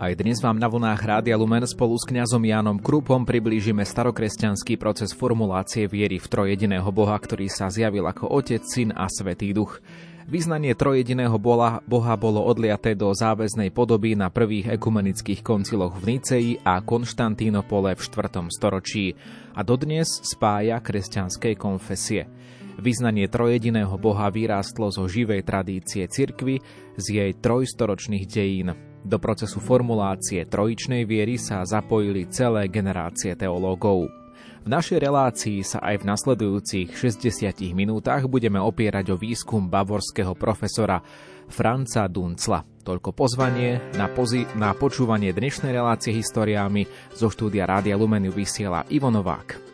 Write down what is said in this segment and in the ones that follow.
Aj dnes vám na vlnách Rádia Lumen spolu s kňazom Jánom Krupom priblížime starokresťanský proces formulácie viery v trojediného Boha, ktorý sa zjavil ako Otec, Syn a Svetý Duch. Vyznanie trojediného Boha, Boha bolo odliaté do záväznej podoby na prvých ekumenických konciloch v Niceji a Konštantínopole v 4. storočí a dodnes spája kresťanskej konfesie. Vyznanie trojediného Boha vyrástlo zo živej tradície cirkvy z jej trojstoročných dejín. Do procesu formulácie trojičnej viery sa zapojili celé generácie teológov. V našej relácii sa aj v nasledujúcich 60 minútach budeme opierať o výskum bavorského profesora Franca Duncla. Toľko pozvanie na, pozi- na počúvanie dnešnej relácie historiámi zo štúdia Rádia Lumeniu vysiela Ivo Novák.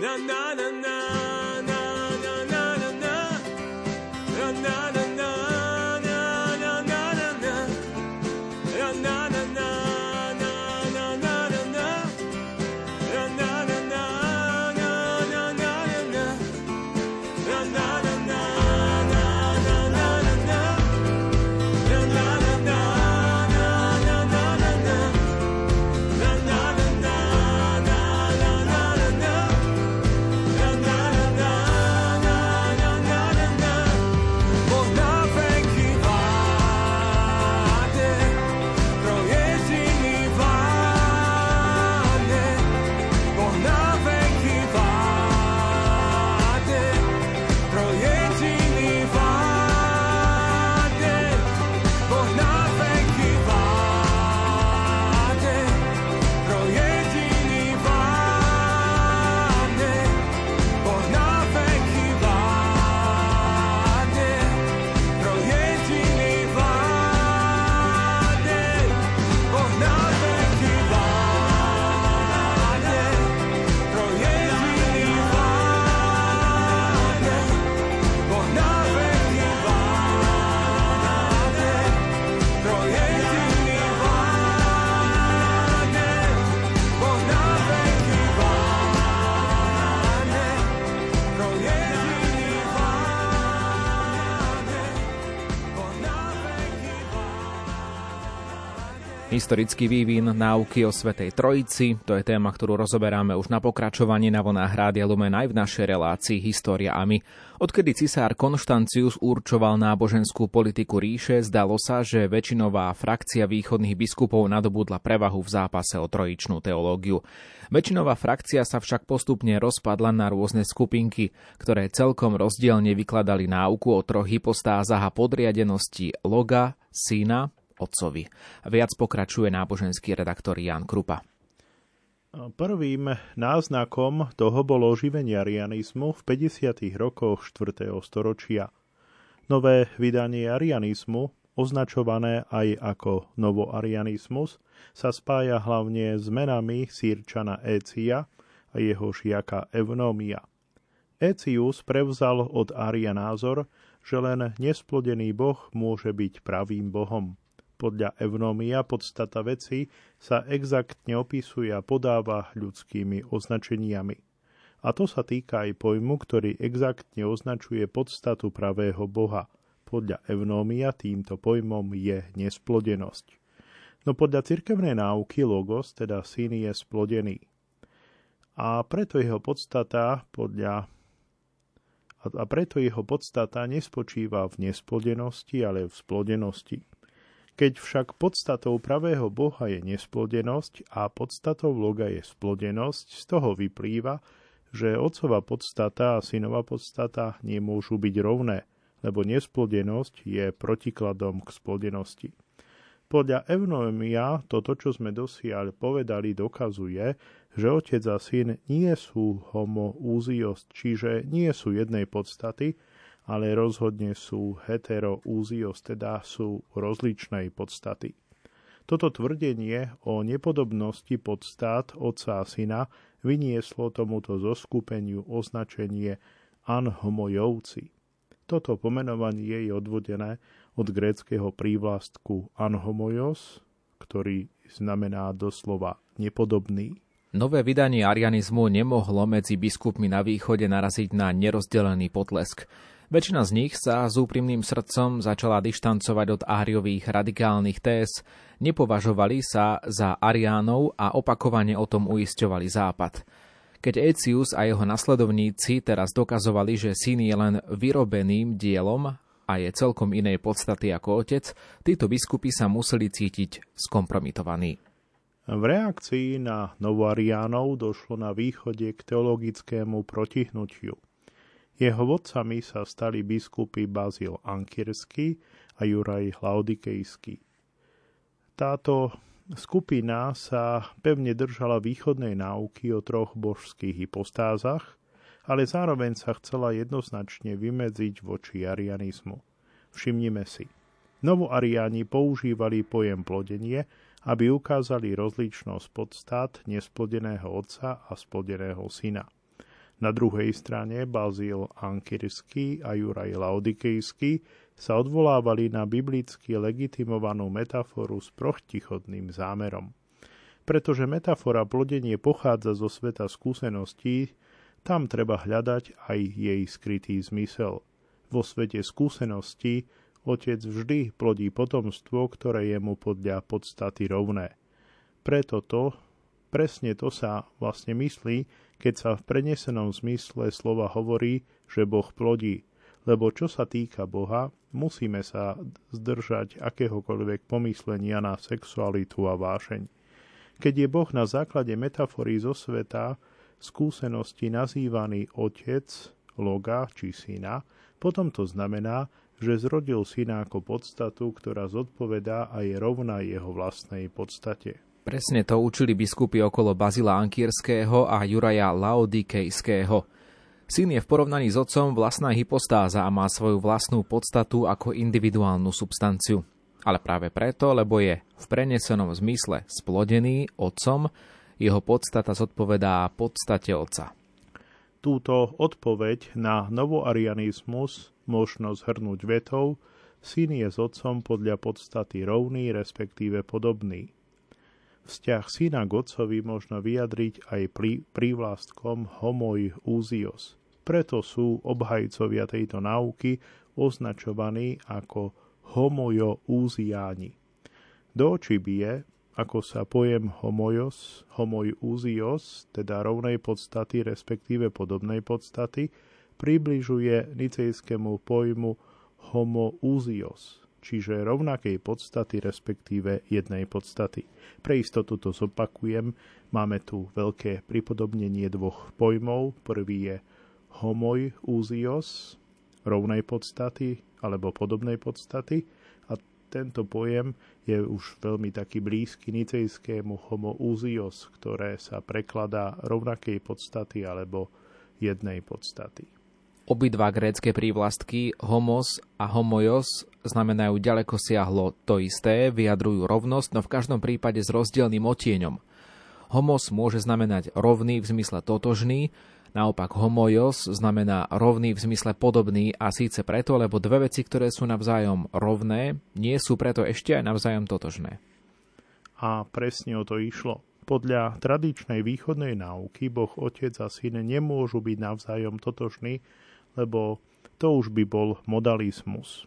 Na na na na Historický vývin náuky o Svetej Trojici, to je téma, ktorú rozoberáme už na pokračovanie na vlnách Rádia Lumen aj v našej relácii História a my. Odkedy cisár Konštancius určoval náboženskú politiku ríše, zdalo sa, že väčšinová frakcia východných biskupov nadobudla prevahu v zápase o trojičnú teológiu. Väčšinová frakcia sa však postupne rozpadla na rôzne skupinky, ktoré celkom rozdielne vykladali náuku o troch hypostázach a podriadenosti loga, syna otcovi. Viac pokračuje náboženský redaktor Jan Krupa. Prvým náznakom toho bolo oživenie arianizmu v 50. rokoch 4. storočia. Nové vydanie arianizmu, označované aj ako novoarianizmus, sa spája hlavne s menami sírčana Écia a jeho žiaka Evnomia. Ecius prevzal od Aria názor, že len nesplodený boh môže byť pravým bohom. Podľa Evnomia podstata veci sa exaktne opisuje a podáva ľudskými označeniami. A to sa týka aj pojmu, ktorý exaktne označuje podstatu pravého Boha. Podľa Evnomia týmto pojmom je nesplodenosť. No podľa cirkevnej náuky logos, teda syn je splodený. A preto jeho podstata podľa a preto jeho podstata nespočíva v nesplodenosti, ale v splodenosti. Keď však podstatou pravého Boha je nesplodenosť a podstatou loga je splodenosť, z toho vyplýva, že otcova podstata a synova podstata nemôžu byť rovné, lebo nesplodenosť je protikladom k splodenosti. Podľa Evnomia toto, čo sme dosiaľ povedali, dokazuje, že otec a syn nie sú homoúzios, čiže nie sú jednej podstaty, ale rozhodne sú heteroúzios, teda sú rozličnej podstaty. Toto tvrdenie o nepodobnosti podstát otca a syna vynieslo tomuto zoskupeniu označenie anhomojovci. Toto pomenovanie je odvodené od gréckého prívlastku anhomojos, ktorý znamená doslova nepodobný. Nové vydanie arianizmu nemohlo medzi biskupmi na východe naraziť na nerozdelený potlesk. Väčšina z nich sa s úprimným srdcom začala dištancovať od áriových radikálnych téz, nepovažovali sa za ariánov a opakovane o tom uisťovali Západ. Keď Ecius a jeho nasledovníci teraz dokazovali, že syn je len vyrobeným dielom a je celkom inej podstaty ako otec, títo biskupy sa museli cítiť skompromitovaní. V reakcii na novoariánov došlo na východe k teologickému protihnutiu. Jeho vodcami sa stali biskupy Bazil Ankirsky a Juraj Laudikejský. Táto skupina sa pevne držala východnej náuky o troch božských hypostázach, ale zároveň sa chcela jednoznačne vymedziť voči arianizmu. Všimnime si. Novoariáni používali pojem plodenie, aby ukázali rozličnosť podstát nesplodeného otca a splodeného syna. Na druhej strane Bazil Ankirsky a Juraj Laodikejský sa odvolávali na biblicky legitimovanú metaforu s protichodným zámerom. Pretože metafora plodenie pochádza zo sveta skúseností, tam treba hľadať aj jej skrytý zmysel. Vo svete skúseností otec vždy plodí potomstvo, ktoré je mu podľa podstaty rovné. Preto to, presne to sa vlastne myslí, keď sa v prenesenom zmysle slova hovorí, že Boh plodí, lebo čo sa týka Boha, musíme sa zdržať akéhokoľvek pomyslenia na sexualitu a vášeň. Keď je Boh na základe metafory zo sveta skúsenosti nazývaný otec, loga či syna, potom to znamená, že zrodil syna ako podstatu, ktorá zodpovedá a je rovná jeho vlastnej podstate. Presne to učili biskupy okolo Bazila Ankierského a Juraja Laodikejského. Syn je v porovnaní s otcom vlastná hypostáza a má svoju vlastnú podstatu ako individuálnu substanciu. Ale práve preto, lebo je v prenesenom zmysle splodený otcom, jeho podstata zodpovedá podstate otca. Túto odpoveď na novoarianizmus možno zhrnúť vetou, syn je s otcom podľa podstaty rovný, respektíve podobný. Vzťah syna k otcovi možno vyjadriť aj prívlastkom homoj úzios. Preto sú obhajcovia tejto náuky označovaní ako homojo úziáni. Do očí bije, ako sa pojem homojos, homojúzios, teda rovnej podstaty, respektíve podobnej podstaty, približuje nicejskému pojmu homoúzios, čiže rovnakej podstaty, respektíve jednej podstaty. Pre istotu to zopakujem, máme tu veľké pripodobnenie dvoch pojmov. Prvý je homojúzios, rovnej podstaty alebo podobnej podstaty, tento pojem je už veľmi taký blízky nicejskému homoúzios, ktoré sa prekladá rovnakej podstaty alebo jednej podstaty. Obidva grécké prívlastky homos a homojos znamenajú ďaleko siahlo to isté, vyjadrujú rovnosť, no v každom prípade s rozdielným otieňom. Homos môže znamenať rovný v zmysle totožný, Naopak homojos znamená rovný v zmysle podobný a síce preto, lebo dve veci, ktoré sú navzájom rovné, nie sú preto ešte aj navzájom totožné. A presne o to išlo. Podľa tradičnej východnej náuky Boh Otec a Syn nemôžu byť navzájom totožní, lebo to už by bol modalizmus.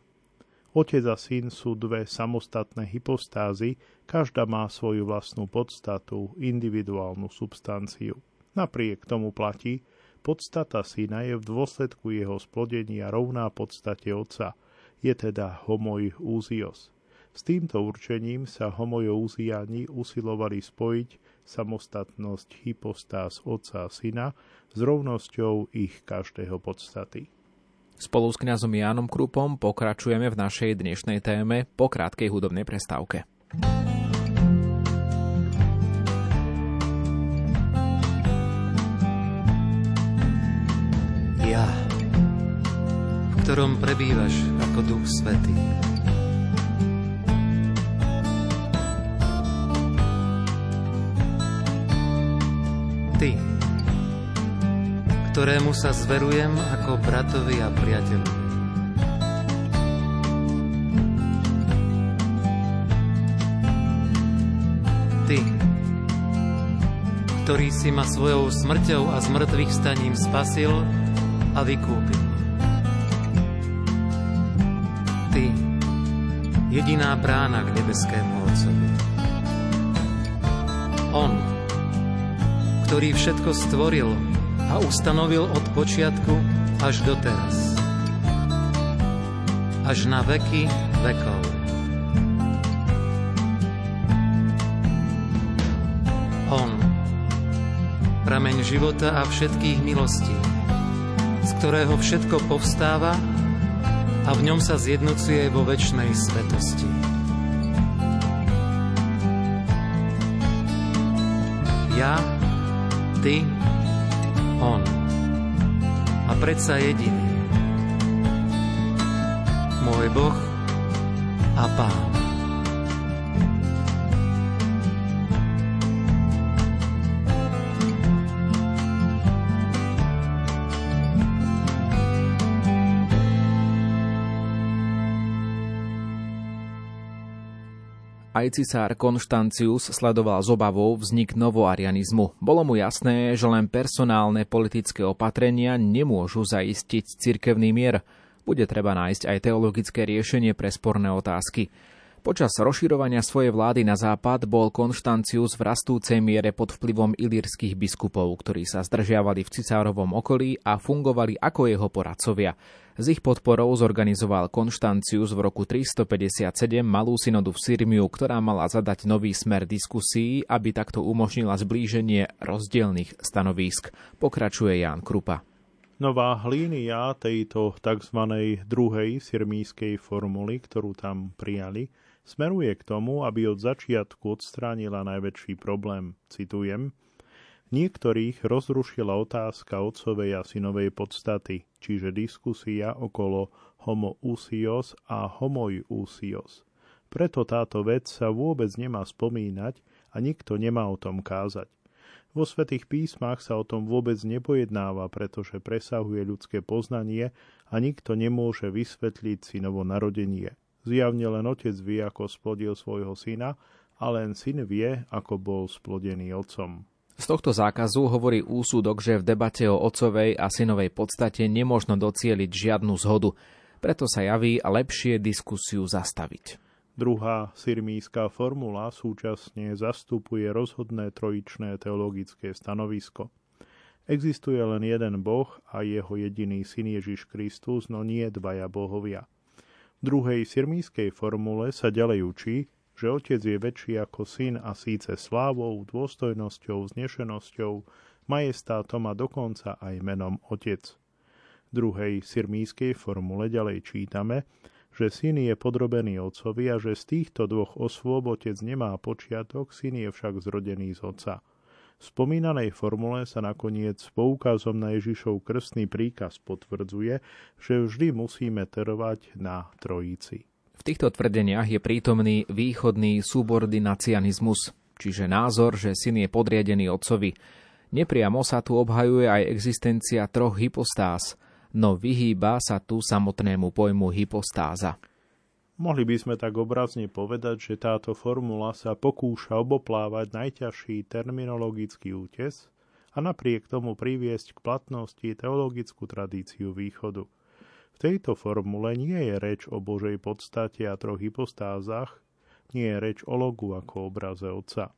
Otec a syn sú dve samostatné hypostázy, každá má svoju vlastnú podstatu, individuálnu substanciu. Napriek tomu platí, Podstata syna je v dôsledku jeho splodenia rovná podstate otca, je teda homoj úzios. S týmto určením sa homojoúziani usilovali spojiť samostatnosť hypostáz otca a syna s rovnosťou ich každého podstaty. Spolu s kňazom Jánom Krupom pokračujeme v našej dnešnej téme po krátkej hudobnej prestávke. ja, v ktorom prebývaš ako Duch Svetý. Ty, ktorému sa zverujem ako bratovi a priateľovi. Ty, ktorý si ma svojou smrťou a zmrtvých staním spasil a vykúpil. Ty, jediná brána k nebeskému Otcovi. On, ktorý všetko stvoril a ustanovil od počiatku až do teraz. Až na veky vekov. On, prameň života a všetkých milostí z ktorého všetko povstáva a v ňom sa zjednocuje vo väčšnej svetosti. Ja, ty, on. A predsa jediný. Môj Boh a Pán. Aj cisár Konštancius sledoval z obavou vznik novoarianizmu. Bolo mu jasné, že len personálne politické opatrenia nemôžu zaistiť cirkevný mier. Bude treba nájsť aj teologické riešenie pre sporné otázky. Počas rozširovania svojej vlády na západ bol Konštancius v rastúcej miere pod vplyvom ilírskych biskupov, ktorí sa zdržiavali v cisárovom okolí a fungovali ako jeho poradcovia. S ich podporou zorganizoval Konštancius v roku 357 malú synodu v Sirmiu, ktorá mala zadať nový smer diskusí, aby takto umožnila zblíženie rozdielných stanovísk. Pokračuje Ján Krupa. Nová línia tejto tzv. druhej sirmískej formuly, ktorú tam prijali, smeruje k tomu, aby od začiatku odstránila najväčší problém, citujem, Niektorých rozrušila otázka otcovej a synovej podstaty, čiže diskusia okolo homo usios a homoi usios. Preto táto vec sa vôbec nemá spomínať a nikto nemá o tom kázať. Vo svetých písmach sa o tom vôbec nepojednáva, pretože presahuje ľudské poznanie a nikto nemôže vysvetliť synovo narodenie. Zjavne len otec vie, ako splodil svojho syna, a len syn vie, ako bol splodený otcom. Z tohto zákazu hovorí úsudok, že v debate o otcovej a synovej podstate nemožno docieliť žiadnu zhodu, preto sa javí lepšie diskusiu zastaviť. Druhá sirmíska formula súčasne zastupuje rozhodné trojičné teologické stanovisko. Existuje len jeden Boh a jeho jediný syn Ježiš Kristus, no nie dvaja bohovia. V druhej sirmískej formule sa ďalej učí, že otec je väčší ako syn a síce slávou, dôstojnosťou, znešenosťou, majestátom a dokonca aj menom otec. V druhej sirmískej formule ďalej čítame, že syn je podrobený otcovi a že z týchto dvoch osôb otec nemá počiatok, syn je však zrodený z otca – v spomínanej formule sa nakoniec poukazom na Ježišov krstný príkaz potvrdzuje, že vždy musíme terovať na trojici. V týchto tvrdeniach je prítomný východný subordinacianizmus, čiže názor, že syn je podriadený otcovi. Nepriamo sa tu obhajuje aj existencia troch hypostáz, no vyhýba sa tu samotnému pojmu hypostáza. Mohli by sme tak obrazne povedať, že táto formula sa pokúša oboplávať najťažší terminologický útes a napriek tomu priviesť k platnosti teologickú tradíciu východu. V tejto formule nie je reč o Božej podstate a troch hypostázach, nie je reč o logu ako obraze Otca.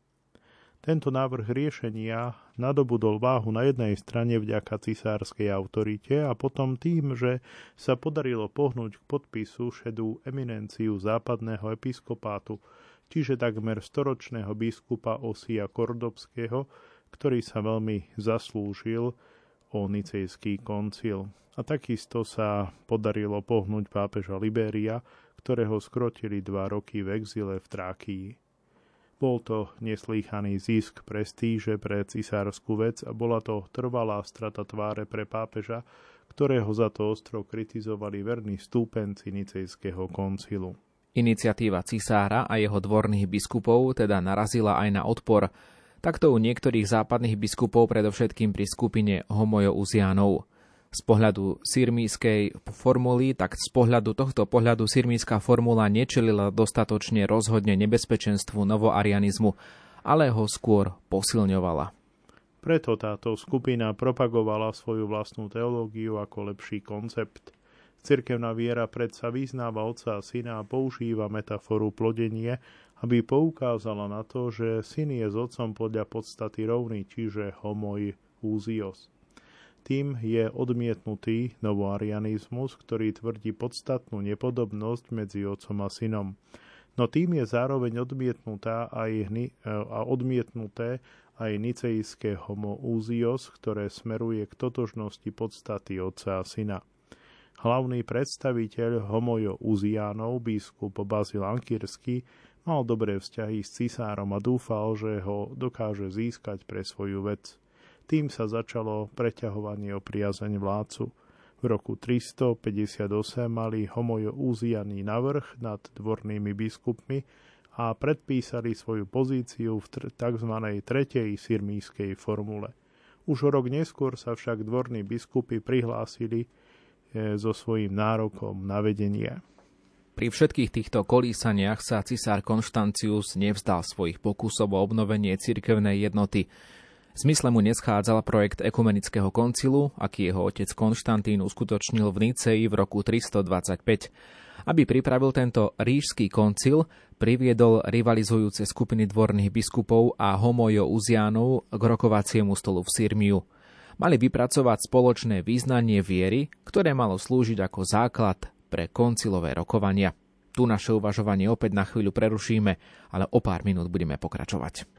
Tento návrh riešenia nadobudol váhu na jednej strane vďaka cisárskej autorite a potom tým, že sa podarilo pohnúť k podpisu šedú eminenciu západného episkopátu, čiže takmer storočného biskupa Osia Kordobského, ktorý sa veľmi zaslúžil o Nicejský koncil. A takisto sa podarilo pohnúť pápeža Liberia, ktorého skrotili dva roky v exile v Trákii. Bol to neslýchaný zisk prestíže pre cisárskú vec a bola to trvalá strata tváre pre pápeža, ktorého za to ostro kritizovali verní stúpenci Nicejského koncilu. Iniciatíva cisára a jeho dvorných biskupov teda narazila aj na odpor, takto u niektorých západných biskupov predovšetkým pri skupine homojouzianov z pohľadu sirmískej formuly, tak z pohľadu tohto pohľadu sirmíska formula nečelila dostatočne rozhodne nebezpečenstvu novoarianizmu, ale ho skôr posilňovala. Preto táto skupina propagovala svoju vlastnú teológiu ako lepší koncept. Cirkevná viera predsa vyznáva otca a syna a používa metaforu plodenie, aby poukázala na to, že syn je s otcom podľa podstaty rovný, čiže homoj úzios. Tým je odmietnutý novoarianizmus, ktorý tvrdí podstatnú nepodobnosť medzi otcom a synom. No tým je zároveň odmietnutá aj, a odmietnuté aj nicejské homoúzios, ktoré smeruje k totožnosti podstaty otca a syna. Hlavný predstaviteľ homojo uziánov, biskup Bazil Ankirský, mal dobré vzťahy s cisárom a dúfal, že ho dokáže získať pre svoju vec. Tým sa začalo preťahovanie o priazeň vládcu. V roku 358 mali homojo úzianí navrh nad dvornými biskupmi a predpísali svoju pozíciu v tzv. tretej sirmískej formule. Už rok neskôr sa však dvorní biskupy prihlásili e, so svojím nárokom na vedenie. Pri všetkých týchto kolísaniach sa cisár Konštancius nevzdal svojich pokusov o obnovenie cirkevnej jednoty. Zmysle mu neschádzal projekt ekumenického koncilu, aký jeho otec Konštantín uskutočnil v Nicei v roku 325. Aby pripravil tento rížský koncil, priviedol rivalizujúce skupiny dvorných biskupov a homojo uzianov k rokovaciemu stolu v Sirmiu. Mali vypracovať spoločné význanie viery, ktoré malo slúžiť ako základ pre koncilové rokovania. Tu naše uvažovanie opäť na chvíľu prerušíme, ale o pár minút budeme pokračovať.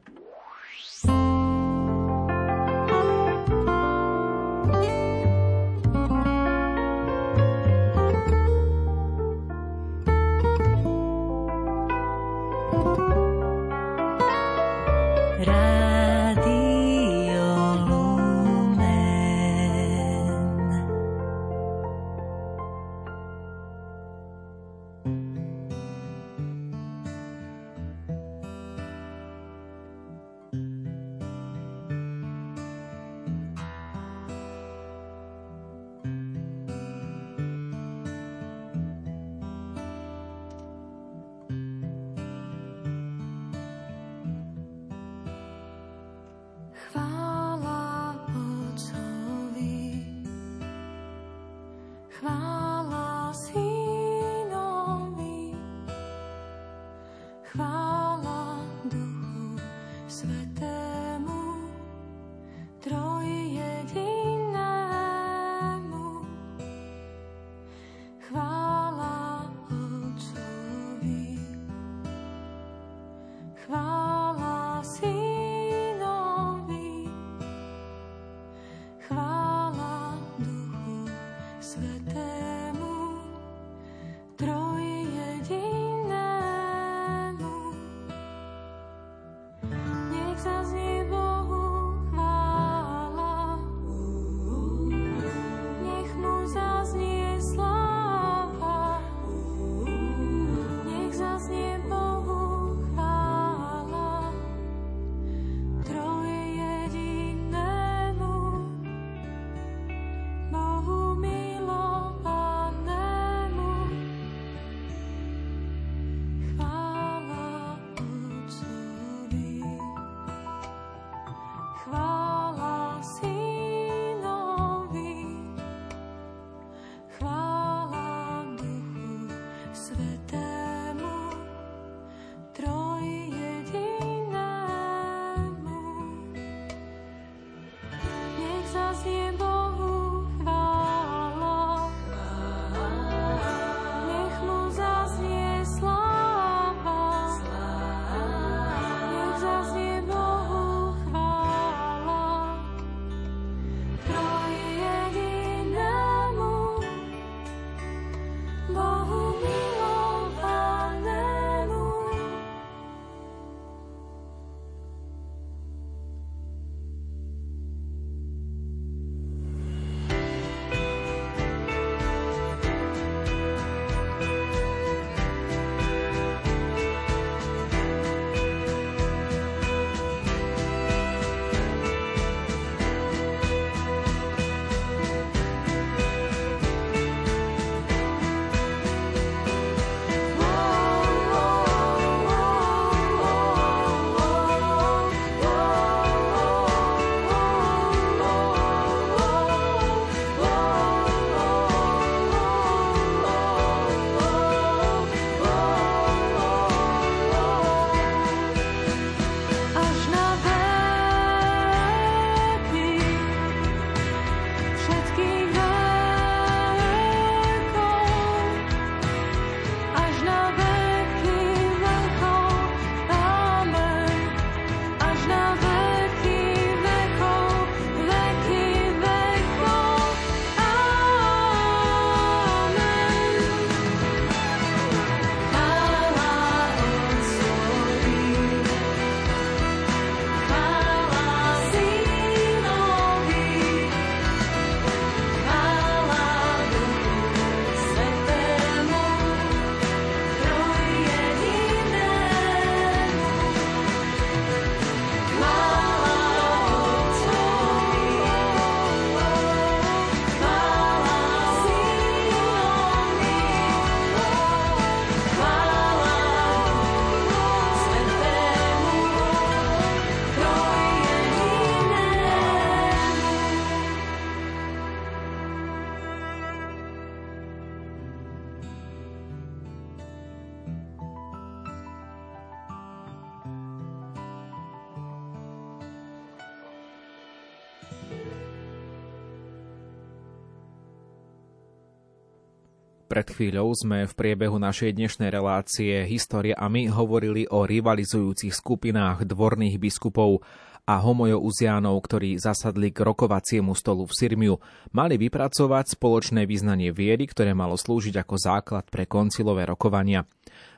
Pred chvíľou sme v priebehu našej dnešnej relácie História a my hovorili o rivalizujúcich skupinách dvorných biskupov a homojouzianov, ktorí zasadli k rokovaciemu stolu v Sirmiu, mali vypracovať spoločné vyznanie viery, ktoré malo slúžiť ako základ pre koncilové rokovania.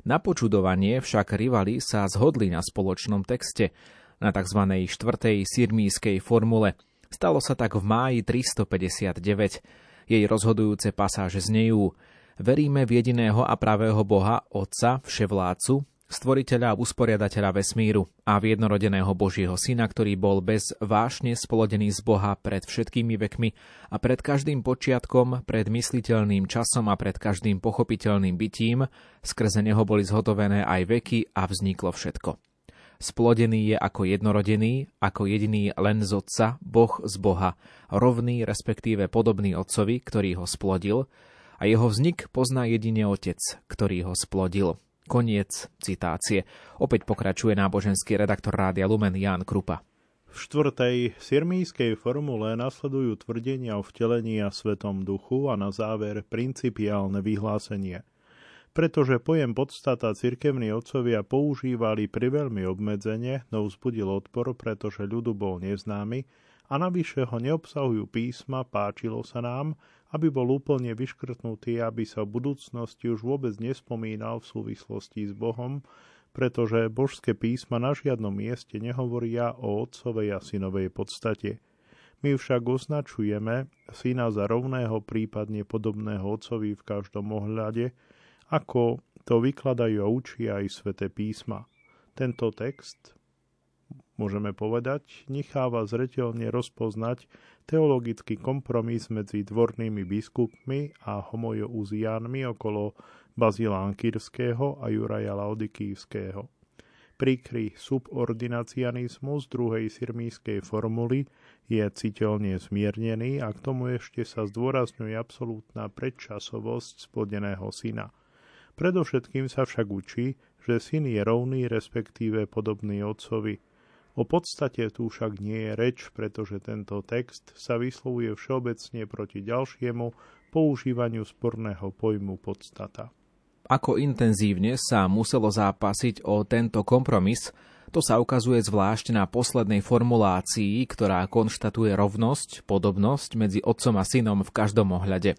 Na počudovanie však rivali sa zhodli na spoločnom texte, na tzv. štvrtej sirmískej formule. Stalo sa tak v máji 359. Jej rozhodujúce pasáže znejú Veríme v jediného a pravého Boha, Otca, Vševládcu, stvoriteľa a usporiadateľa vesmíru a v jednorodeného Božieho Syna, ktorý bol bez vášne splodený z Boha pred všetkými vekmi a pred každým počiatkom, pred mysliteľným časom a pred každým pochopiteľným bytím, skrze neho boli zhotovené aj veky a vzniklo všetko. Splodený je ako jednorodený, ako jediný len z Otca, Boh z Boha, rovný respektíve podobný Otcovi, ktorý ho splodil, a jeho vznik pozná jedine Otec, ktorý ho splodil. Koniec citácie. Opäť pokračuje náboženský redaktor Rádia Lumen Jan Krupa. V štvrtej sirmískej formule nasledujú tvrdenia o vtelení a svetom duchu a na záver principiálne vyhlásenie. Pretože pojem podstata cirkevní otcovia používali priveľmi obmedzenie, no vzbudil odpor, pretože ľudu bol neznámy a navyše ho neobsahujú písma, páčilo sa nám, aby bol úplne vyškrtnutý, aby sa v budúcnosti už vôbec nespomínal v súvislosti s Bohom, pretože božské písma na žiadnom mieste nehovoria o otcovej a synovej podstate. My však označujeme syna za rovného, prípadne podobného otcovi v každom ohľade, ako to vykladajú a učia aj sväté písma. Tento text môžeme povedať, necháva zreteľne rozpoznať teologický kompromis medzi dvornými biskupmi a homojouzijánmi okolo Bazilán Kyrského a Juraja Laodikývského. Príkry subordinacianizmus druhej sirmískej formuly je citeľne zmiernený a k tomu ešte sa zdôrazňuje absolútna predčasovosť splodeného syna. Predovšetkým sa však učí, že syn je rovný respektíve podobný otcovi – O podstate tu však nie je reč, pretože tento text sa vyslovuje všeobecne proti ďalšiemu používaniu sporného pojmu podstata. Ako intenzívne sa muselo zápasiť o tento kompromis, to sa ukazuje zvlášť na poslednej formulácii, ktorá konštatuje rovnosť, podobnosť medzi otcom a synom v každom ohľade.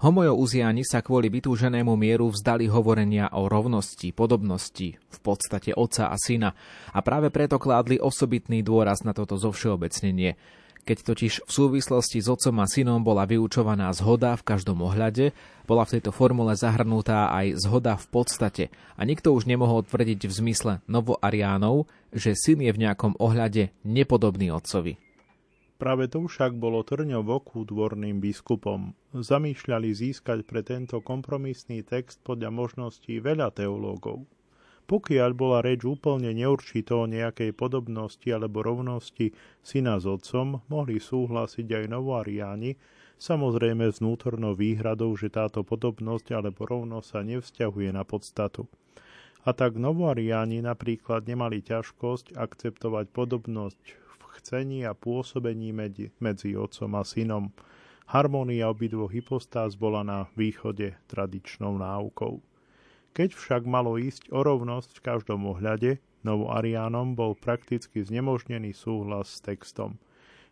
Homojo-uziani sa kvôli vytúženému mieru vzdali hovorenia o rovnosti, podobnosti, v podstate otca a syna a práve preto kládli osobitný dôraz na toto zovšeobecnenie. Keď totiž v súvislosti s otcom a synom bola vyučovaná zhoda v každom ohľade, bola v tejto formule zahrnutá aj zhoda v podstate a nikto už nemohol tvrdiť v zmysle novoariánov, že syn je v nejakom ohľade nepodobný otcovi. Práve to však bolo trňou v oku dvorným biskupom. Zamýšľali získať pre tento kompromisný text podľa možností veľa teológov. Pokiaľ bola reč úplne neurčito o nejakej podobnosti alebo rovnosti syna s otcom, mohli súhlasiť aj novoariáni, samozrejme s vnútornou výhradou, že táto podobnosť alebo rovnosť sa nevzťahuje na podstatu. A tak novoariáni napríklad nemali ťažkosť akceptovať podobnosť chcení a pôsobení medzi, medzi otcom a synom. Harmónia obidvoch hypostáz bola na východe tradičnou náukou. Keď však malo ísť o rovnosť v každom ohľade, novoariánom bol prakticky znemožnený súhlas s textom.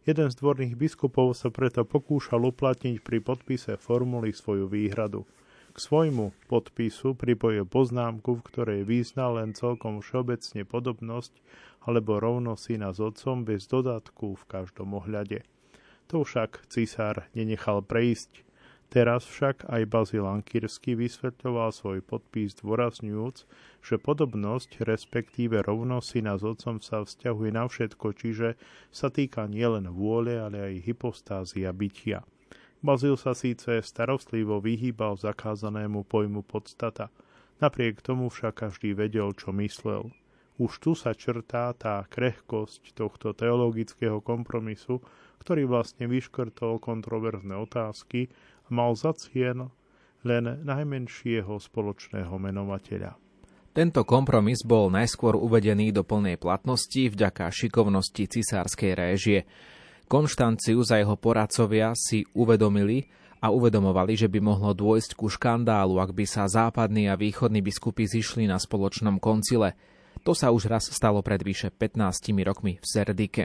Jeden z dvorných biskupov sa preto pokúšal uplatniť pri podpise formuly svoju výhradu. K svojmu podpisu pripojil poznámku, v ktorej význal len celkom všeobecne podobnosť alebo rovno syna s otcom bez dodatku v každom ohľade. To však cisár nenechal prejsť. Teraz však aj Bazil Ankírsky vysvetľoval svoj podpis dôrazňujúc, že podobnosť, respektíve rovnosť syna s otcom sa vzťahuje na všetko, čiže sa týka nielen vôle, ale aj hypostázia bytia. Bazil sa síce starostlivo vyhýbal zakázanému pojmu podstata, napriek tomu však každý vedel, čo myslel. Už tu sa črtá tá krehkosť tohto teologického kompromisu, ktorý vlastne vyškrtol kontroverzné otázky a mal za cien len najmenšieho spoločného menovateľa. Tento kompromis bol najskôr uvedený do plnej platnosti vďaka šikovnosti cisárskej réžie. Konštanciu za jeho poradcovia si uvedomili a uvedomovali, že by mohlo dôjsť ku škandálu, ak by sa západní a východní biskupy zišli na spoločnom koncile – to sa už raz stalo pred vyše 15 rokmi v Serdike.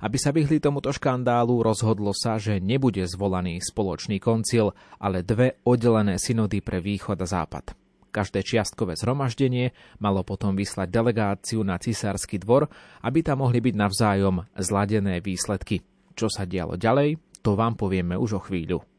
Aby sa vyhli tomuto škandálu, rozhodlo sa, že nebude zvolaný spoločný koncil, ale dve oddelené synody pre východ a západ. Každé čiastkové zhromaždenie malo potom vyslať delegáciu na cisársky dvor, aby tam mohli byť navzájom zladené výsledky. Čo sa dialo ďalej, to vám povieme už o chvíľu.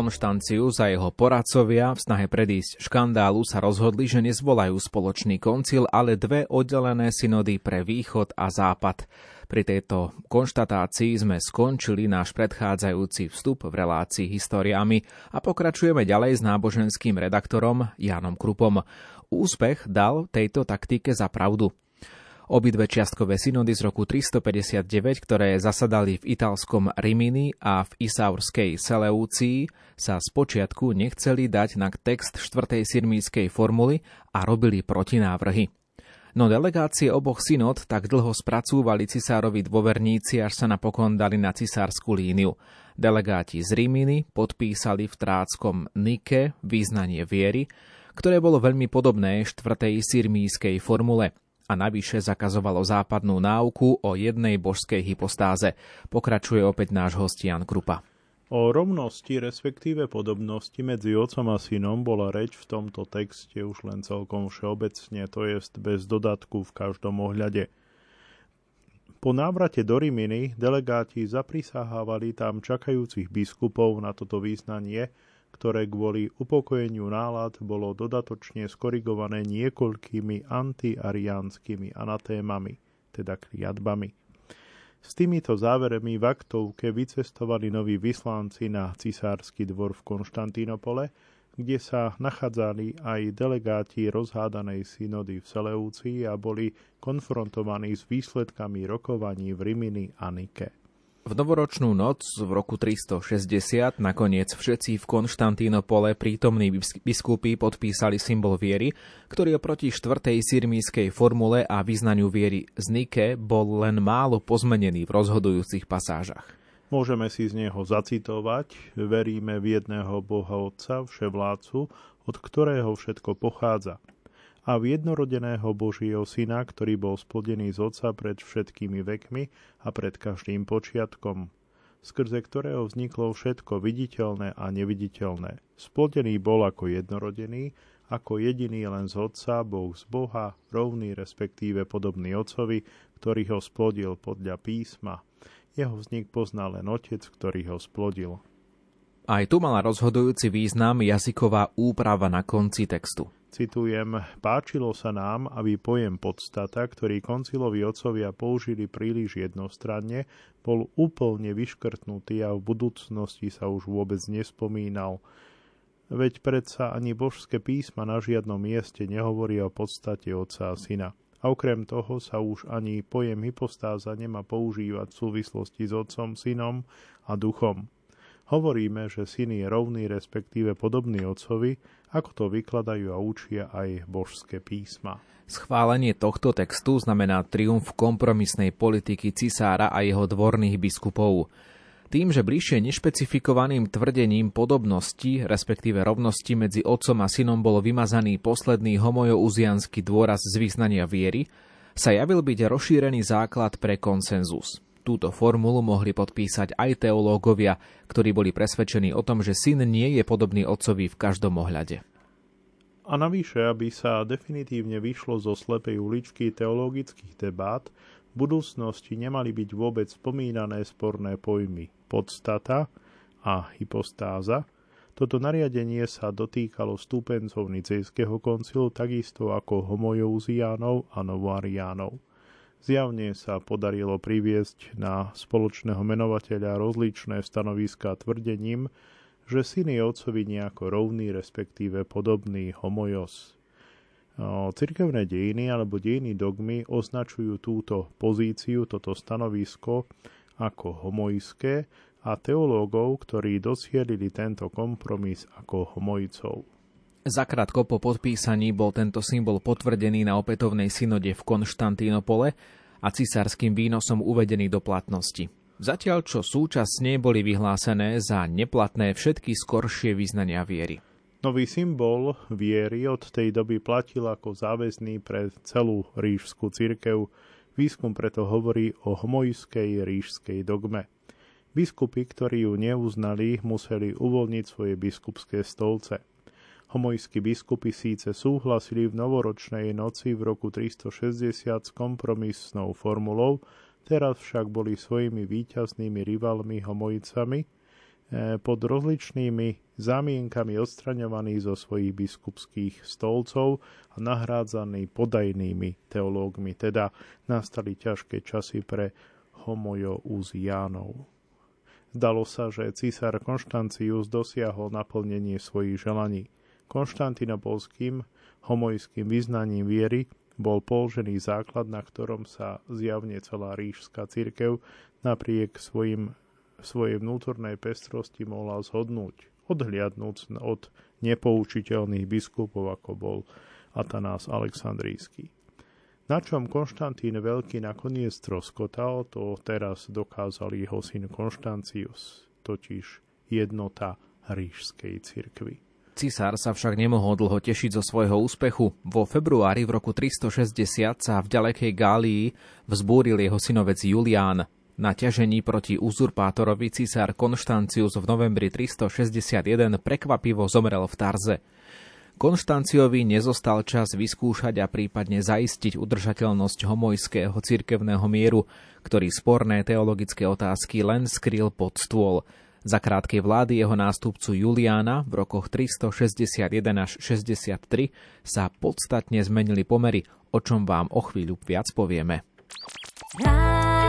Konštancius a jeho poradcovia v snahe predísť škandálu sa rozhodli, že nezvolajú spoločný koncil, ale dve oddelené synody pre východ a západ. Pri tejto konštatácii sme skončili náš predchádzajúci vstup v relácii historiami a pokračujeme ďalej s náboženským redaktorom Jánom Krupom. Úspech dal tejto taktike za pravdu. Obidve čiastkové synody z roku 359, ktoré zasadali v italskom Rimini a v Isaurskej Seleúcii, sa spočiatku nechceli dať na text 4. sirmískej formuly a robili protinávrhy. No delegácie oboch synod tak dlho spracúvali cisárovi dôverníci, až sa napokon dali na cisárskú líniu. Delegáti z Rimini podpísali v tráckom Nike význanie viery, ktoré bolo veľmi podobné 4. sirmískej formule – a navyše zakazovalo západnú náuku o jednej božskej hypostáze. Pokračuje opäť náš host Jan Krupa. O rovnosti, respektíve podobnosti medzi otcom a synom bola reč v tomto texte už len celkom všeobecne, to jest bez dodatku v každom ohľade. Po návrate do Riminy delegáti zaprisahávali tam čakajúcich biskupov na toto význanie, ktoré kvôli upokojeniu nálad bolo dodatočne skorigované niekoľkými antiariánskymi anatémami, teda kliatbami. S týmito závermi v aktovke vycestovali noví vyslanci na cisársky dvor v Konštantínopole, kde sa nachádzali aj delegáti rozhádanej synody v Seleúcii a boli konfrontovaní s výsledkami rokovaní v Rimini a Nike. V novoročnú noc v roku 360 nakoniec všetci v Konštantínopole prítomní biskupy podpísali symbol viery, ktorý oproti štvrtej sirmískej formule a vyznaniu viery z Nike bol len málo pozmenený v rozhodujúcich pasážach. Môžeme si z neho zacitovať, veríme v jedného Boha Otca, vševládcu, od ktorého všetko pochádza a v jednorodeného Božieho Syna, ktorý bol splodený z Otca pred všetkými vekmi a pred každým počiatkom, skrze ktorého vzniklo všetko viditeľné a neviditeľné. Splodený bol ako jednorodený, ako jediný len z Otca, Boh z Boha, rovný respektíve podobný Otcovi, ktorý ho splodil podľa písma. Jeho vznik poznal len Otec, ktorý ho splodil. Aj tu mala rozhodujúci význam jazyková úprava na konci textu. Citujem, páčilo sa nám, aby pojem podstata, ktorý koncilovi otcovia použili príliš jednostranne, bol úplne vyškrtnutý a v budúcnosti sa už vôbec nespomínal. Veď predsa ani božské písma na žiadnom mieste nehovoria o podstate otca a syna. A okrem toho sa už ani pojem hypostáza nemá používať v súvislosti s otcom, synom a duchom. Hovoríme, že syn je rovný, respektíve podobný otcovi, ako to vykladajú a učia aj božské písma. Schválenie tohto textu znamená triumf kompromisnej politiky cisára a jeho dvorných biskupov. Tým, že bližšie nešpecifikovaným tvrdením podobnosti, respektíve rovnosti medzi otcom a synom bol vymazaný posledný homojo-uzianský dôraz z vyznania viery, sa javil byť rozšírený základ pre konsenzus. Túto formulu mohli podpísať aj teológovia, ktorí boli presvedčení o tom, že syn nie je podobný otcovi v každom ohľade. A navyše, aby sa definitívne vyšlo zo slepej uličky teologických debát, v budúcnosti nemali byť vôbec spomínané sporné pojmy podstata a hypostáza. Toto nariadenie sa dotýkalo stúpencov Nicejského koncilu takisto ako homojouzíánov a novoariánov. Zjavne sa podarilo priviesť na spoločného menovateľa rozličné stanoviská tvrdením, že syn je otcovi nejako rovný, respektíve podobný homojos. Cirkevné dejiny alebo dejiny dogmy označujú túto pozíciu, toto stanovisko ako homojské a teológov, ktorí dosielili tento kompromis ako homojcov. Zakrátko po podpísaní bol tento symbol potvrdený na opätovnej synode v Konštantínopole a cisárským výnosom uvedený do platnosti. Zatiaľ, čo súčasne boli vyhlásené za neplatné všetky skoršie vyznania viery. Nový symbol viery od tej doby platil ako záväzný pre celú ríšskú cirkev. Výskum preto hovorí o hmojskej ríšskej dogme. Biskupy, ktorí ju neuznali, museli uvoľniť svoje biskupské stolce. Homojskí biskupy síce súhlasili v novoročnej noci v roku 360 s kompromisnou formulou, teraz však boli svojimi víťaznými rivalmi homojicami, pod rozličnými zámienkami odstraňovaný zo svojich biskupských stolcov a nahrádzaný podajnými teológmi. Teda nastali ťažké časy pre homojouziánov. Zdalo sa, že císar Konštancius dosiahol naplnenie svojich želaní. Konštantinopolským homojským vyznaním viery bol položený základ, na ktorom sa zjavne celá ríšská církev napriek svojim, svojej vnútornej pestrosti mohla zhodnúť, odhliadnúc od nepoučiteľných biskupov, ako bol Atanás Aleksandrijský. Na čom Konštantín Veľký nakoniec troskotal, to teraz dokázal jeho syn Konštancius, totiž jednota ríšskej cirkvi. Cisár sa však nemohol dlho tešiť zo svojho úspechu. Vo februári v roku 360 sa v ďalekej Gálii vzbúril jeho synovec Julián. Na ťažení proti uzurpátorovi cisár Konštancius v novembri 361 prekvapivo zomrel v Tarze. Konštanciovi nezostal čas vyskúšať a prípadne zaistiť udržateľnosť homojského cirkevného mieru, ktorý sporné teologické otázky len skryl pod stôl. Za krátkej vlády jeho nástupcu Juliána v rokoch 361 až 63 sa podstatne zmenili pomery, o čom vám o chvíľu viac povieme. Teba,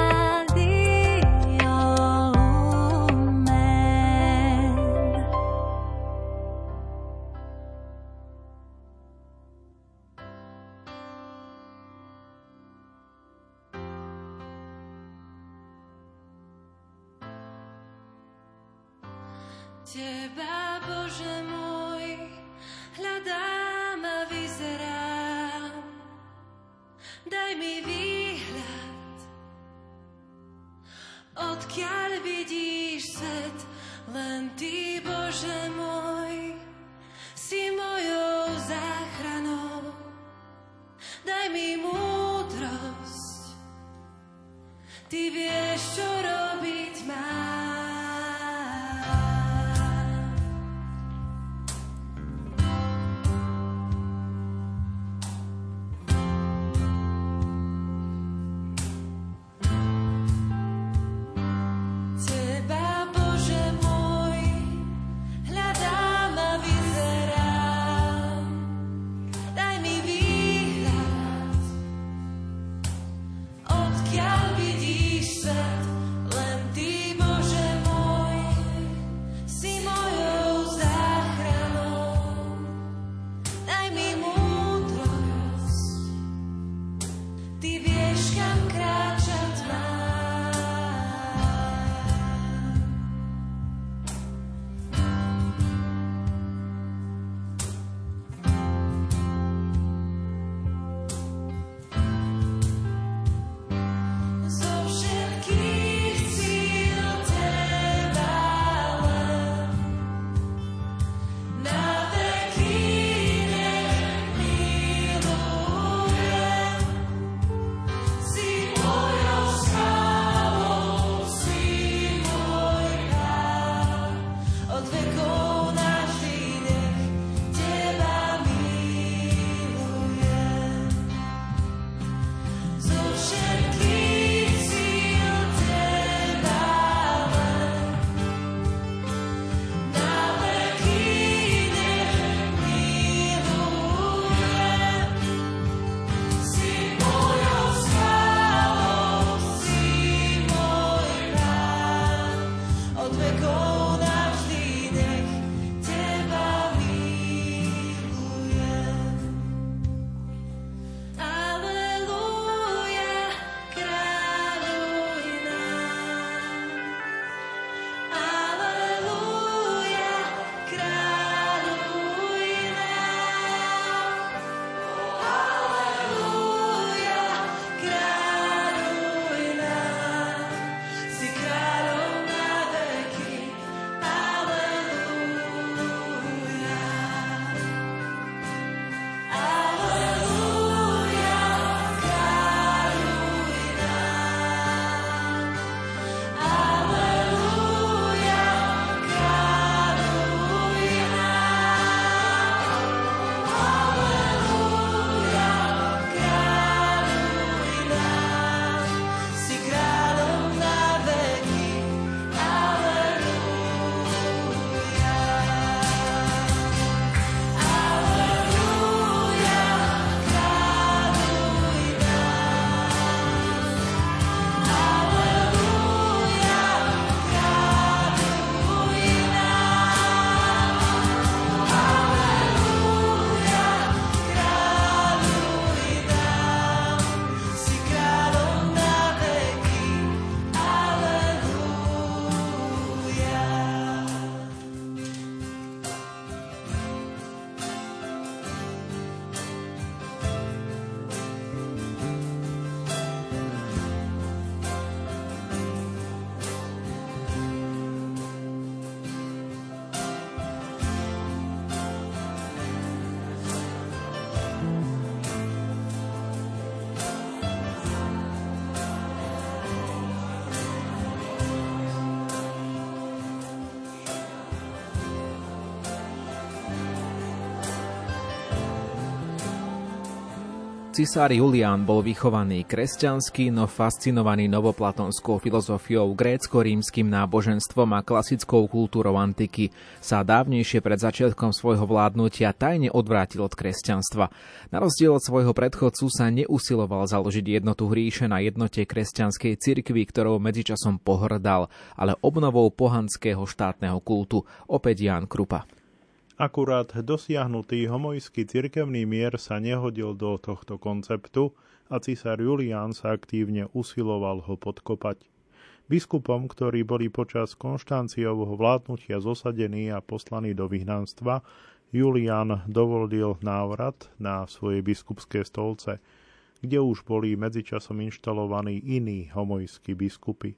Cisár Julián bol vychovaný kresťanský, no fascinovaný novoplatonskou filozofiou, grécko-rímským náboženstvom a klasickou kultúrou antiky sa dávnejšie pred začiatkom svojho vládnutia tajne odvrátil od kresťanstva. Na rozdiel od svojho predchodcu sa neusiloval založiť jednotu hríše na jednote kresťanskej cirkvi, ktorou medzičasom pohrdal, ale obnovou pohanského štátneho kultu. Opäť Ján Krupa. Akurát dosiahnutý homojský cirkevný mier sa nehodil do tohto konceptu a cisár Julián sa aktívne usiloval ho podkopať. Biskupom, ktorí boli počas Konštanciovho vládnutia zosadení a poslaní do vyhnanstva, Julián dovolil návrat na svoje biskupské stolce, kde už boli medzičasom inštalovaní iní homojskí biskupy.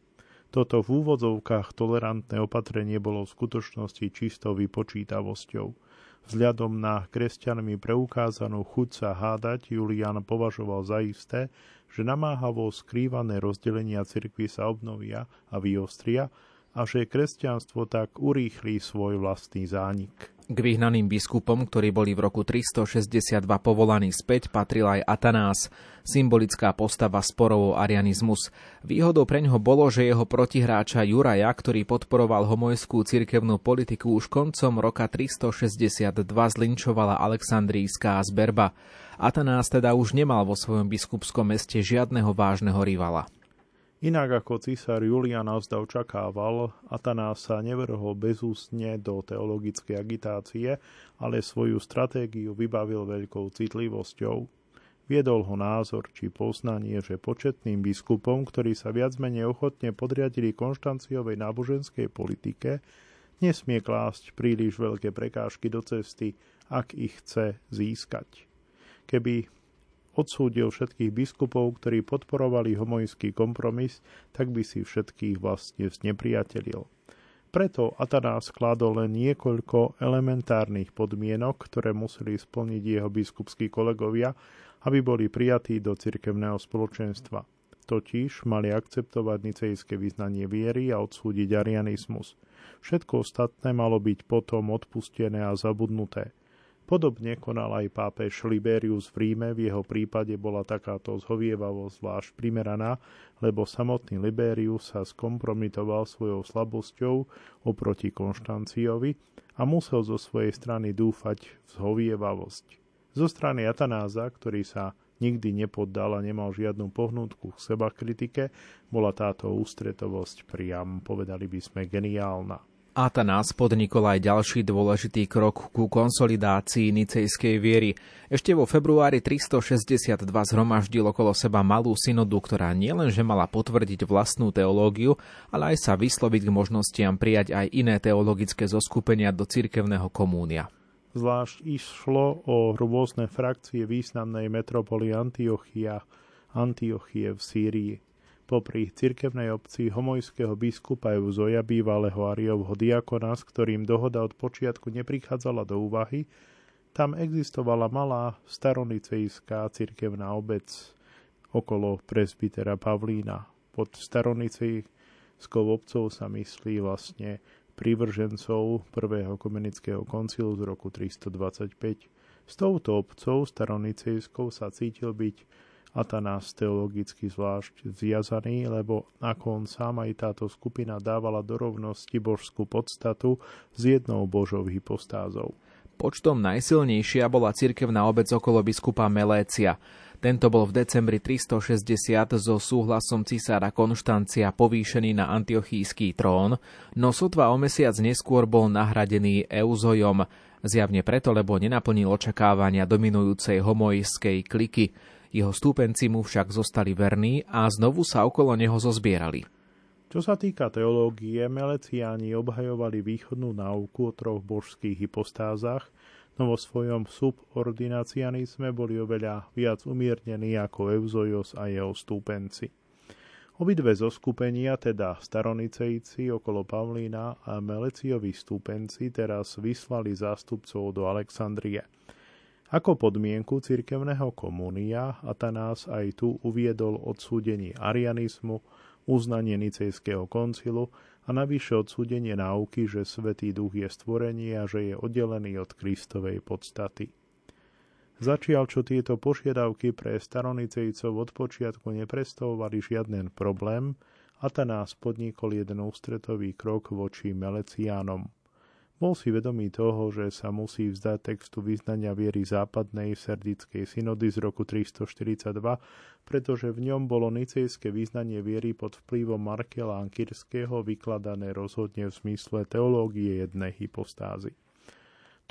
Toto v úvodzovkách tolerantné opatrenie bolo v skutočnosti čistou vypočítavosťou. Vzhľadom na kresťanmi preukázanú chuť sa hádať, Julian považoval za isté, že namáhavo skrývané rozdelenia cirkvy sa obnovia a vyostria a že kresťanstvo tak urýchli svoj vlastný zánik. K vyhnaným biskupom, ktorí boli v roku 362 povolaní späť, patril aj Atanás, symbolická postava sporov o arianizmus. Výhodou pre ňoho bolo, že jeho protihráča Juraja, ktorý podporoval homojskú cirkevnú politiku už koncom roka 362 zlinčovala Aleksandrijská zberba. Atanás teda už nemal vo svojom biskupskom meste žiadneho vážneho rivala. Inak ako císar Julian Azda očakával, Atanás sa nevrhol bezústne do teologickej agitácie, ale svoju stratégiu vybavil veľkou citlivosťou. Viedol ho názor či poznanie, že početným biskupom, ktorí sa viac menej ochotne podriadili Konštanciovej náboženskej politike, nesmie klásť príliš veľké prekážky do cesty, ak ich chce získať. Keby odsúdil všetkých biskupov, ktorí podporovali homojský kompromis, tak by si všetkých vlastne znepriatelil. Preto Atanás kládol len niekoľko elementárnych podmienok, ktoré museli splniť jeho biskupskí kolegovia, aby boli prijatí do cirkevného spoločenstva. Totiž mali akceptovať nicejské vyznanie viery a odsúdiť arianizmus. Všetko ostatné malo byť potom odpustené a zabudnuté – Podobne konal aj pápež Liberius v Ríme, v jeho prípade bola takáto zhovievavosť zvlášť primeraná, lebo samotný Liberius sa skompromitoval svojou slabosťou oproti Konštanciovi a musel zo svojej strany dúfať v zhovievavosť. Zo strany Atanáza, ktorý sa nikdy nepoddal a nemal žiadnu pohnutku k seba kritike, bola táto ústretovosť priam, povedali by sme, geniálna. Atanás podnikol aj ďalší dôležitý krok ku konsolidácii nicejskej viery. Ešte vo februári 362 zhromaždil okolo seba malú synodu, ktorá nielenže mala potvrdiť vlastnú teológiu, ale aj sa vysloviť k možnostiam prijať aj iné teologické zoskupenia do cirkevného komúnia. Zvlášť išlo o rôzne frakcie významnej metropoly Antiochia, Antiochie v Sýrii popri cirkevnej obci homojského biskupa Euzoja, bývalého Ariovho diakona, s ktorým dohoda od počiatku neprichádzala do úvahy, tam existovala malá staronicejská cirkevná obec okolo presbytera Pavlína. Pod staronicejskou obcov sa myslí vlastne privržencov prvého komenického koncilu z roku 325. S touto obcov staronicejskou sa cítil byť Atanás teologicky zvlášť zviazaný, lebo ako on sám aj táto skupina dávala do rovnosti božskú podstatu s jednou božou hypostázou. Počtom najsilnejšia bola cirkevná obec okolo biskupa Melécia. Tento bol v decembri 360 so súhlasom cisára Konštancia povýšený na antiochísky trón, no sotva o mesiac neskôr bol nahradený Euzojom, zjavne preto, lebo nenaplnil očakávania dominujúcej homojskej kliky. Jeho stúpenci mu však zostali verní a znovu sa okolo neho zozbierali. Čo sa týka teológie, meleciáni obhajovali východnú náuku o troch božských hypostázach, no vo svojom subordinacianizme boli oveľa viac umiernení ako Euzojos a jeho stúpenci. Obidve zoskupenia, teda staronicejci okolo Pavlína a Meleciovi stúpenci, teraz vyslali zástupcov do Alexandrie – ako podmienku cirkevného komunia Atanás aj tu uviedol odsúdenie arianizmu, uznanie Nicejského koncilu a navyše odsúdenie náuky, že Svetý duch je stvorenie a že je oddelený od Kristovej podstaty. Začiaľ, čo tieto požiadavky pre staronicejcov od počiatku neprestavovali žiaden problém, Atanás podnikol jeden ústretový krok voči Meleciánom. Bol si vedomý toho, že sa musí vzdať textu vyznania viery západnej serdickej synody z roku 342, pretože v ňom bolo nicejské vyznanie viery pod vplyvom Markela Ankirského vykladané rozhodne v zmysle teológie jednej hypostázy.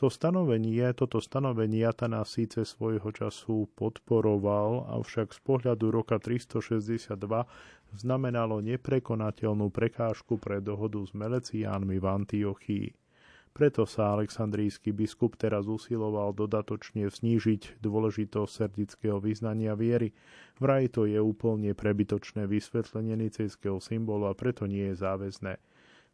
To stanovenie, toto stanovenie Atana síce svojho času podporoval, avšak z pohľadu roka 362 znamenalo neprekonateľnú prekážku pre dohodu s Meleciánmi v Antiochii. Preto sa aleksandrijský biskup teraz usiloval dodatočne znížiť dôležitosť serdického vyznania viery. Vraj to je úplne prebytočné vysvetlenie nicejského symbolu a preto nie je záväzné.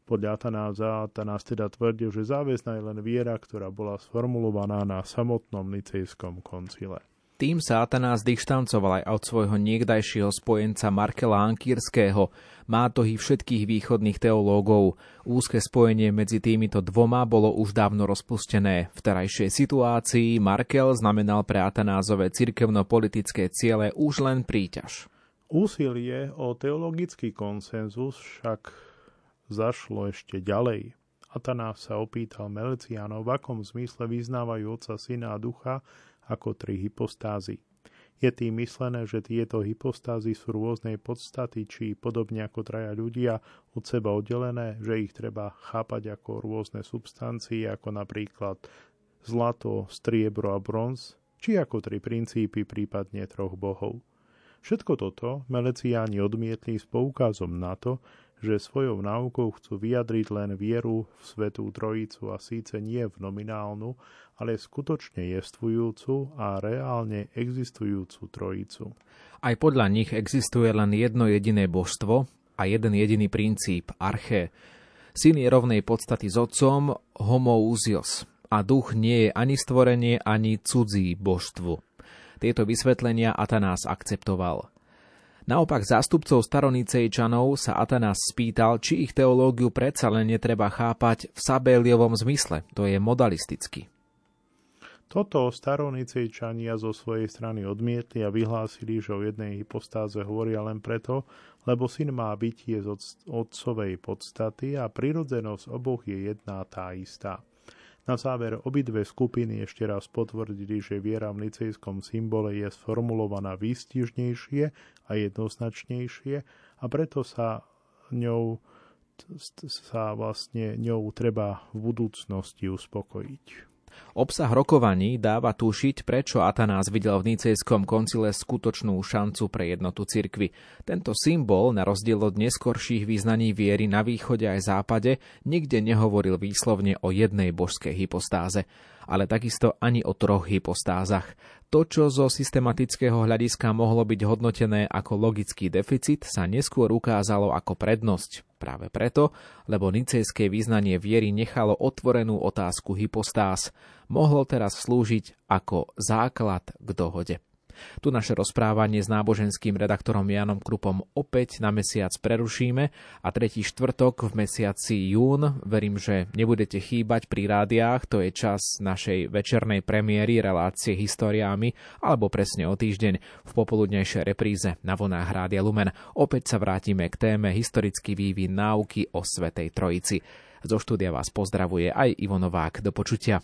Podľa Atanáza Atanás teda tvrdil, že záväzná je len viera, ktorá bola sformulovaná na samotnom nicejskom koncile. Tým sa Atanás dištancoval aj od svojho niekdajšieho spojenca Markela Ankýrského, mátohy všetkých východných teológov. Úzke spojenie medzi týmito dvoma bolo už dávno rozpustené. V terajšej situácii Markel znamenal pre Atanázové cirkevno-politické ciele už len príťaž. Úsilie o teologický konsenzus však zašlo ešte ďalej. Atanás sa opýtal Meleciánov, v akom zmysle vyznávajú Otca, Syna a Ducha ako tri hypostázy. Je tým myslené, že tieto hypostázy sú rôznej podstaty, či podobne ako traja ľudia od seba oddelené, že ich treba chápať ako rôzne substancie, ako napríklad zlato, striebro a bronz, či ako tri princípy, prípadne troch bohov. Všetko toto Meleciáni odmietli s poukazom na to, že svojou náukou chcú vyjadriť len vieru v Svetú Trojicu a síce nie v nominálnu, ale skutočne jestvujúcu a reálne existujúcu Trojicu. Aj podľa nich existuje len jedno jediné božstvo a jeden jediný princíp, arché. Syn je rovnej podstaty s otcom, homoúzios, a duch nie je ani stvorenie, ani cudzí božstvu. Tieto vysvetlenia Atanás akceptoval. Naopak zástupcov staronicejčanov sa Atanás spýtal, či ich teológiu predsa len netreba chápať v Sabéliovom zmysle, to je modalisticky. Toto staronicejčania zo svojej strany odmietli a vyhlásili, že o jednej hypostáze hovoria len preto, lebo syn má bytie z otcovej podstaty a prirodzenosť oboch je jedná tá istá. Na záver obidve skupiny ešte raz potvrdili, že viera v nicejskom symbole je sformulovaná výstižnejšie a jednoznačnejšie a preto sa ňou sa vlastne ňou treba v budúcnosti uspokojiť. Obsah rokovaní dáva tušiť, prečo Atanás videl v Nicejskom koncile skutočnú šancu pre jednotu cirkvy. Tento symbol, na rozdiel od neskorších význaní viery na východe aj západe, nikde nehovoril výslovne o jednej božskej hypostáze, ale takisto ani o troch hypostázach. To, čo zo systematického hľadiska mohlo byť hodnotené ako logický deficit, sa neskôr ukázalo ako prednosť. Práve preto, lebo nicejské význanie viery nechalo otvorenú otázku hypostáz, mohlo teraz slúžiť ako základ k dohode. Tu naše rozprávanie s náboženským redaktorom Janom Krupom opäť na mesiac prerušíme a tretí štvrtok v mesiaci jún, verím, že nebudete chýbať pri rádiách, to je čas našej večernej premiéry relácie historiámi, alebo presne o týždeň v popoludnejšej repríze na vlnách Rádia Lumen. Opäť sa vrátime k téme historický vývin náuky o Svetej Trojici. Zo štúdia vás pozdravuje aj Ivo Novák. Do počutia.